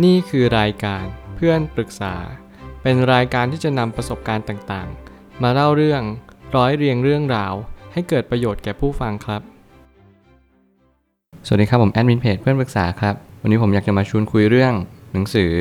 นี่คือรายการเพื่อนปรึกษา เป็นรายการที่จะนำประสบการณ์ต่างๆ มาเล่าเรื่องร้อยเรียงเรื่องราว ให้เกิดประโยชน์แก่ผู้ฟังครับ สวัสดีครับ ผมแอดมินเพจเพื่อนปรึกษาครับ วันนี้ผมอยากจะมาชวนคุยเรื่องหนังสือ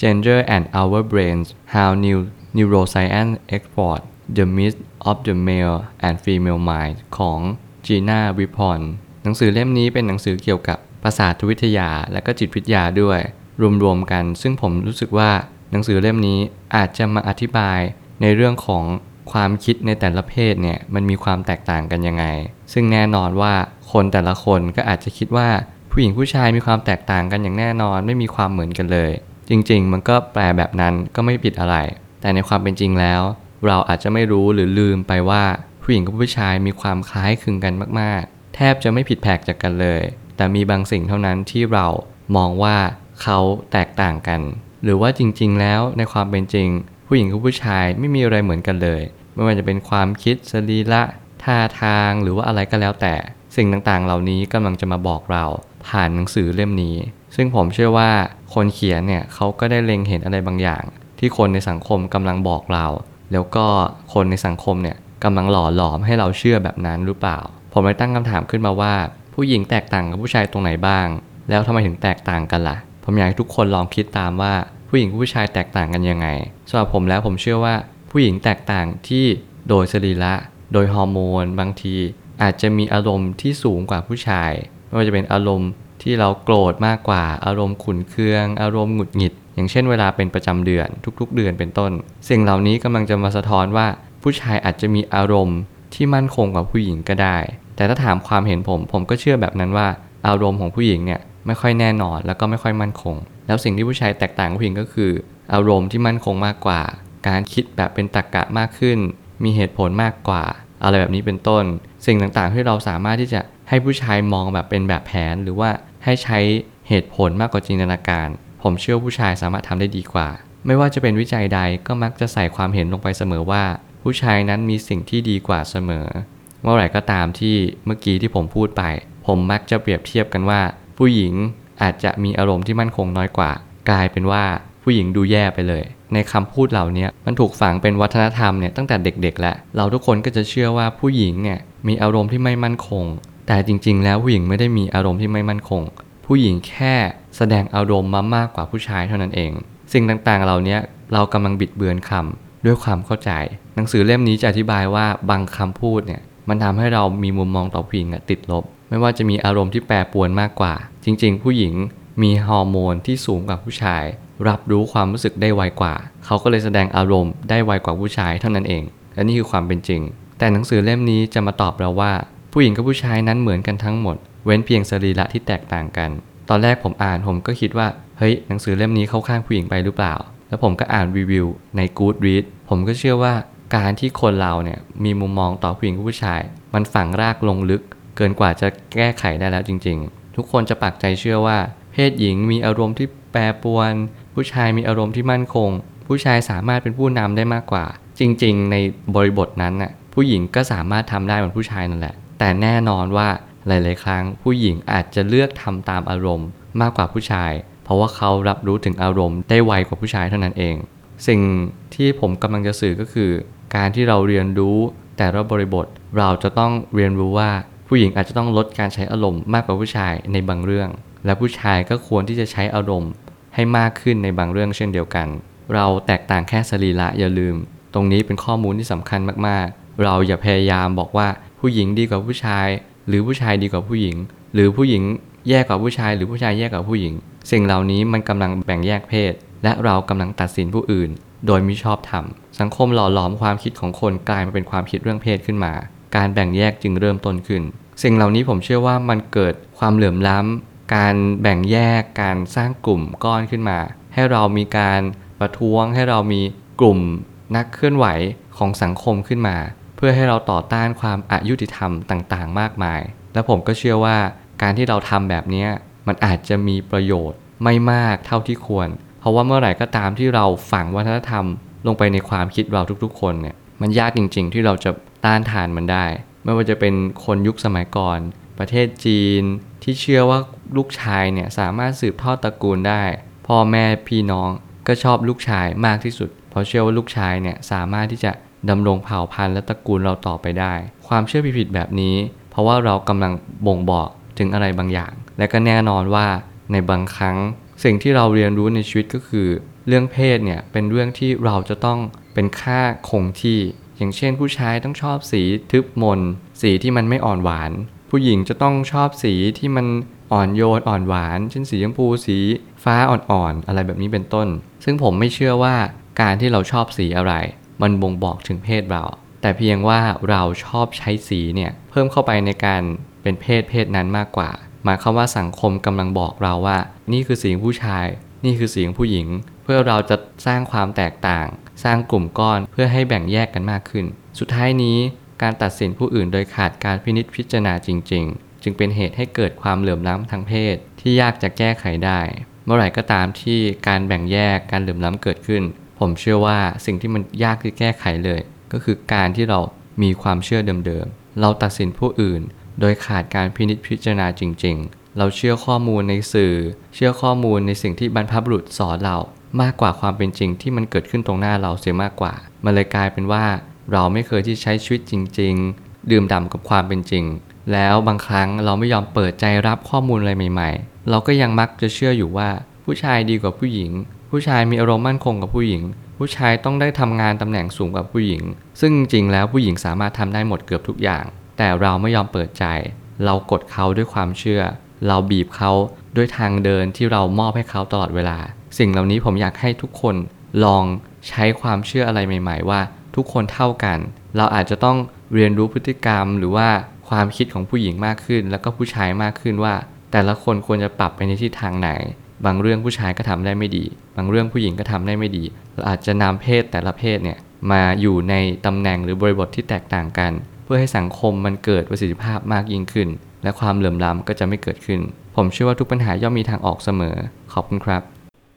Gender and Our Brains How New Neuroscience Export the Myth of the Male and Female Mind ของ Gina w i p o n หนังสือเล่มนี้เป็นหนังสือเกี่ยวกับประสาทวิทยาและก็จิตวิทยาด้วย รวมๆกัน ซึ่งผมรู้สึกว่าหนังสือเล่มนี้อาจจะมาอธิบายในเรื่องของความคิดในแต่ละเพศเนี่ยมันมีความแตกต่างกันยังไง ซึ่งแน่นอนว่าคนแต่ละคนก็อาจจะคิดว่าผู้หญิงผู้ชายมีความแตกต่างกันอย่างแน่นอนไม่มีความเหมือนกันเลย จริง ๆ มันก็แปลแบบนั้นก็ไม่ผิดอะไร แต่ในความเป็นจริงแล้ว เราอาจจะไม่รู้หรือลืมไปว่าผู้หญิงกับผู้ชายมีความคล้ายคลึงกันมากๆ แทบจะไม่ผิดแผกจากกันเลย แต่มีบางสิ่งเท่านั้นที่เรามองว่า เขาแตกต่างกัน หรือว่าจริง ๆ แล้วในความเป็นจริง ผู้หญิงกับผู้ชายไม่มีอะไรเหมือนกันเลย ไม่ว่าจะเป็นความคิดสรีระท่าทางหรือว่าอะไรก็แล้วแต่ สิ่งต่างๆ เหล่านี้กำลังจะมาบอกเรา ผ่านหนังสือเล่มนี้ ซึ่งผมเชื่อว่าคนเขียนเนี่ยเขาก็ได้เล็งเห็นอะไรบางอย่าง ที่คนในสังคมกำลังบอกเรา แล้วก็คนในสังคมเนี่ยกำลังหล่อหลอมให้เราเชื่อแบบนั้นหรือเปล่า ผมเลยตั้งคำถามขึ้นมาว่า ผู้หญิงแตกต่างกับผู้ชายตรงไหนบ้าง แล้วทำไมถึงแตกต่างกันล่ะ ผมอยากให้ทุกคนลองคิดตามว่าผู้หญิงผู้ชายแตกต่างกันยังไงสำหรับผมแล้วผมเชื่อว่าผู้หญิงแตกต่างที่โดยสรีระโดยฮอร์โมน บางที อาจจะมีอารมณ์ที่สูงกว่าผู้ชาย ไม่ว่าจะเป็นอารมณ์ที่เราโกรธมากกว่า อารมณ์ขุนเคือง อารมณ์หงุดหงิด อย่างเช่นเวลาเป็นประจำเดือนทุกๆ เดือนเป็นต้น สิ่งเหล่านี้กำลังจะมาสะท้อนว่าผู้ชายอาจจะมีอารมณ์ที่มั่นคงกว่าผู้หญิงก็ได้ แต่ถ้าถามความเห็นผม ผมก็เชื่อแบบนั้นว่า อารมณ์ของผู้หญิงเนี่ย ไม่ค่อยแน่นอนแล้วก็ไม่ค่อยมั่นคง แล้วสิ่งที่ผู้ชายแตกต่างผู้หญิงก็คือ อารมณ์ที่มั่นคงมากกว่า การคิดแบบเป็นตรรกะมากขึ้น มีเหตุผลมากกว่า อะไรแบบนี้เป็นต้น สิ่งต่างๆที่เราสามารถที่จะให้ผู้ชายมองแบบเป็นแบบแผน หรือว่าให้ใช้เหตุผลมากกว่าจินตนาการ ผมเชื่อผู้ชายสามารถทำได้ดีกว่า ไม่ว่าจะเป็นวิจัยใดก็มักจะใส่ความเห็นลงไปเสมอว่า ผู้ชายนั้นมีสิ่งที่ดีกว่าเสมอ เมื่อไหร่ก็ตามที่เมื่อกี้ที่ผมพูดไป ผมมักจะเปรียบเทียบกันว่า ผู้หญิงอาจจะมีอารมณ์ที่มั่นคงน้อยกว่า กลายเป็นว่าผู้หญิงดูแย่ไปเลย ในคำพูดเหล่านี้มันถูกฝังเป็นวัฒนธรรมเนี่ยตั้งแต่เด็กๆแล้วเราทุกคนก็จะเชื่อว่าผู้หญิงเนี่ยมีอารมณ์ที่ไม่มั่นคง แต่จริง ๆ แล้วผู้หญิงไม่ได้มีอารมณ์ที่ไม่มั่นคง ผู้หญิงแค่แสดงอารมณ์มามากกว่าผู้ชายเท่านั้นเอง สิ่งต่างๆเหล่านี้เรากำลังบิดเบือนคำด้วยความเข้าใจ หนังสือเล่มนี้จะอธิบายว่าบางคำพูดเนี่ยมันทำให้เรามีมุมมองต่อผู้หญิงติดลบ ไม่ว่าจะมีอารมณ์ที่แปรปรวนมากกว่า จริง ๆ ผู้หญิงมีฮอร์โมนที่สูงกว่าผู้ชาย รับรู้ความรู้สึกได้ไวกว่า เขาก็เลยแสดงอารมณ์ได้ไวกว่าผู้ชายเท่านั้นเอง และนี่คือความเป็นจริง แต่หนังสือเล่มนี้จะมาตอบเราว่า ผู้หญิงกับผู้ชายนั้นเหมือนกันทั้งหมด เว้นเพียงสรีระที่แตกต่างกัน ตอนแรกผมอ่านผมก็คิดว่า เฮ้ยหนังสือเล่มนี้เข้าข้างผู้หญิงไปหรือเปล่า แล้วผมก็อ่านรีวิวใน Goodreads ผมก็เชื่อว่าการที่คนเราเนี่ยมีมุมมองต่อผู้หญิงกับผู้ชาย มันฝังรากลงลึก เกินกว่าจะแก้ไขได้แล้วจริง ๆ ทุกคนจะปักใจเชื่อว่า เพศหญิงมีอารมณ์ที่แปรปรวน ผู้ชายมีอารมณ์ที่มั่นคง ผู้ชายสามารถเป็นผู้นำได้มากกว่า จริง ๆ ในบริบทนั้นน่ะผู้หญิงก็สามารถทำได้เหมือนผู้ชายนั่นแหละ แต่แน่นอนว่าหลาย ๆ ครั้ง ผู้หญิงอาจจะเลือกทำตามอารมณ์ มากกว่าผู้ชาย เพราะว่าเขารับรู้ถึงอารมณ์ได้ไวกว่าผู้ชายเท่านั้นเอง สิ่งที่ผมกำลังจะสื่อก็คือ การที่เราเรียนรู้แต่ละบริบทเราจะต้องเรียนรู้ว่า ผู้หญิงอาจจะต้องลดการใช้อารมณ์มากกว่าผู้ชายในบางเรื่อง และผู้ชายก็ควรที่จะใช้อารมณ์ให้มากขึ้นในบางเรื่องเช่นเดียวกัน เราแตกต่างแค่สรีระอย่าลืม ตรงนี้เป็นข้อมูลที่สำคัญมากๆ เราอย่าพยายามบอกว่าผู้หญิงดีกว่าผู้ชาย หรือผู้ชายดีกว่าผู้หญิง หรือผู้หญิงแย่กว่าผู้ชาย หรือผู้ชายแย่กว่าผู้หญิง สิ่งเหล่านี้มันกำลังแบ่งแยกเพศ และเรากำลังตัดสินผู้อื่น โดยมิชอบธรรมสังคมหล่อหลอมความคิดของคนกลายมาเป็นความคิดเรื่องเพศขึ้นมา การแบ่งแยกจึงเริ่มต้นขึ้น สิ่งเหล่านี้ผมเชื่อว่ามันเกิดความเหลื่อมล้ำการแบ่งแยกการสร้างกลุ่มก้อนขึ้นมา ให้เรามีการประท้วง ให้เรามีกลุ่มนักเคลื่อนไหวของสังคมขึ้นมา เพื่อให้เราต่อต้านความอายุติธรรมต่างๆ มากมาย และผมก็เชื่อว่าการที่เราทำแบบนี้มันอาจจะมีประโยชน์ไม่มากเท่าที่ควร เพราะว่าเมื่อไหร่ก็ตามที่เราฝังวัฒนธรรม ลงไปในความคิดเราทุกๆ คนเนี่ยมันยากจริง ๆ ที่เราจะต้านทานมันได้ ไม่ว่าจะเป็นคนยุคสมัยก่อน ประเทศจีน ที่เชื่อว่าลูกชายเนี่ยสามารถสืบทอดตระกูลได้พพ่อแม่พี่น้องก็ชอบลูกชายมากที่สุด เพราะเชื่อว่าลูกชายเนี่ยสามารถที่จะดำรงเผ่าพันธุ์และตระกูลเราต่อไปได้ ความเชื่อผิดๆแบบนี้ เพราะว่าเรากำลังบ่งบอกถึงอะไรบางอย่าง และก็แน่นอนว่าในบางครั้ง สิ่งที่เราเรียนรู้ในชีวิตก็คือ เรื่องเพศเนี่ยเป็นเรื่องที่เราจะต้องเป็นค่าคงที่ อย่างเช่น ผู้ชายต้องชอบสีทึบมน สีที่มันไม่อ่อนหวาน ผู้หญิงจะต้องชอบสีที่มันอ่อนโยนอ่อนหวาน เช่นสีชมพูสีฟ้าอ่อนๆอะไรแบบนี้เป็นต้น ซึ่งผมไม่เชื่อว่าการที่เราชอบสีอะไร มันบ่งบอกถึงเพศเรา แต่เพียงว่าเราชอบใช้สีเนี่ยเพิ่มเข้าไปในการเป็นเพศเพศนั้นมากกว่า หมายความว่าสังคมกำลังบอกเราว่า นี่คือสีของผู้ชาย นี่คือสีของผู้หญิง พื่อเราจะสร้างความแตกต่าง สร้างกลุ่มก้อนเพื่อให้แบ่งแยกกันมากขึ้น สุดท้ายนี้การตัดสินผู้อื่นโดยขาดการพินิจพิจารณาจริง ๆ จึงเป็นเหตุให้เกิดความเหลื่อมล้ำทางเพศ ที่ยากจะแก้ไขได้ เมื่อไหร่ก็ตามที่การแบ่งแยกการเหลื่อมล้ำเกิดขึ้น ผมเชื่อว่าสิ่งที่มันยากที่แก้ไขเลย ก็คือการที่เรามีความเชื่อเดิมๆ เราตัดสินผู้อื่น โดยขาดการพินิจพิจารณาจริง ๆ เราเชื่อข้อมูลในสื่อ เชื่อข้อมูลในสิ่งที่บรรพบุรุษสอนเรา มากกว่าความเป็นจริงที่มันเกิดขึ้นตรงหน้าเราเสียมากกว่า มันเลยกลายเป็นว่า เราไม่เคยที่ใช้ชีวิตจริง ๆ ดื่มด่ำกับความเป็นจริง แล้วบางครั้งเราไม่ยอมเปิดใจรับข้อมูลอะไรใหม่ ๆ เราก็ยังมักจะเชื่ออยู่ว่า ผู้ชายดีกว่าผู้หญิง ผู้ชายมีอารมณ์มั่นคงกับผู้หญิง ผู้ชายต้องได้ทำงานตำแหน่งสูงกว่าผู้หญิง ซึ่งจริงๆแล้วผู้หญิงสามารถทำได้หมดเกือบทุกอย่าง แต่เราไม่ยอมเปิดใจ เรากดเขาด้วยความเชื่อ เราบีบเขาด้วยทางเดินที่เรามอบให้เขาตลอดเวลา สิ่งเหล่านี้ผมอยากให้ทุกคนลองใช้ความเชื่ออะไรใหม่ ๆ ว่าทุกคนเท่ากัน เราอาจจะต้องเรียนรู้พฤติกรรม หรือว่าความคิดของผู้หญิงมากขึ้น แล้วก็ผู้ชายมากขึ้นว่า แต่ละคนควรจะปรับไปในทิศทางไหน บางเรื่องผู้ชายก็ทำได้ไม่ดี บางเรื่องผู้หญิงก็ทำได้ไม่ดี เราอาจจะนำเพศแต่ละเพศเนี่ยมาอยู่ในตำแหน่งหรือบริบทที่แตกต่างกัน เพื่อให้สังคมมันเกิดประสิทธิภาพมากยิ่งขึ้น และความเหลื่อมล้ำก็จะไม่เกิดขึ้น ผมเชื่อว่าทุกปัญหาย่อมมีทางออกเสมอ ขอบคุณครับ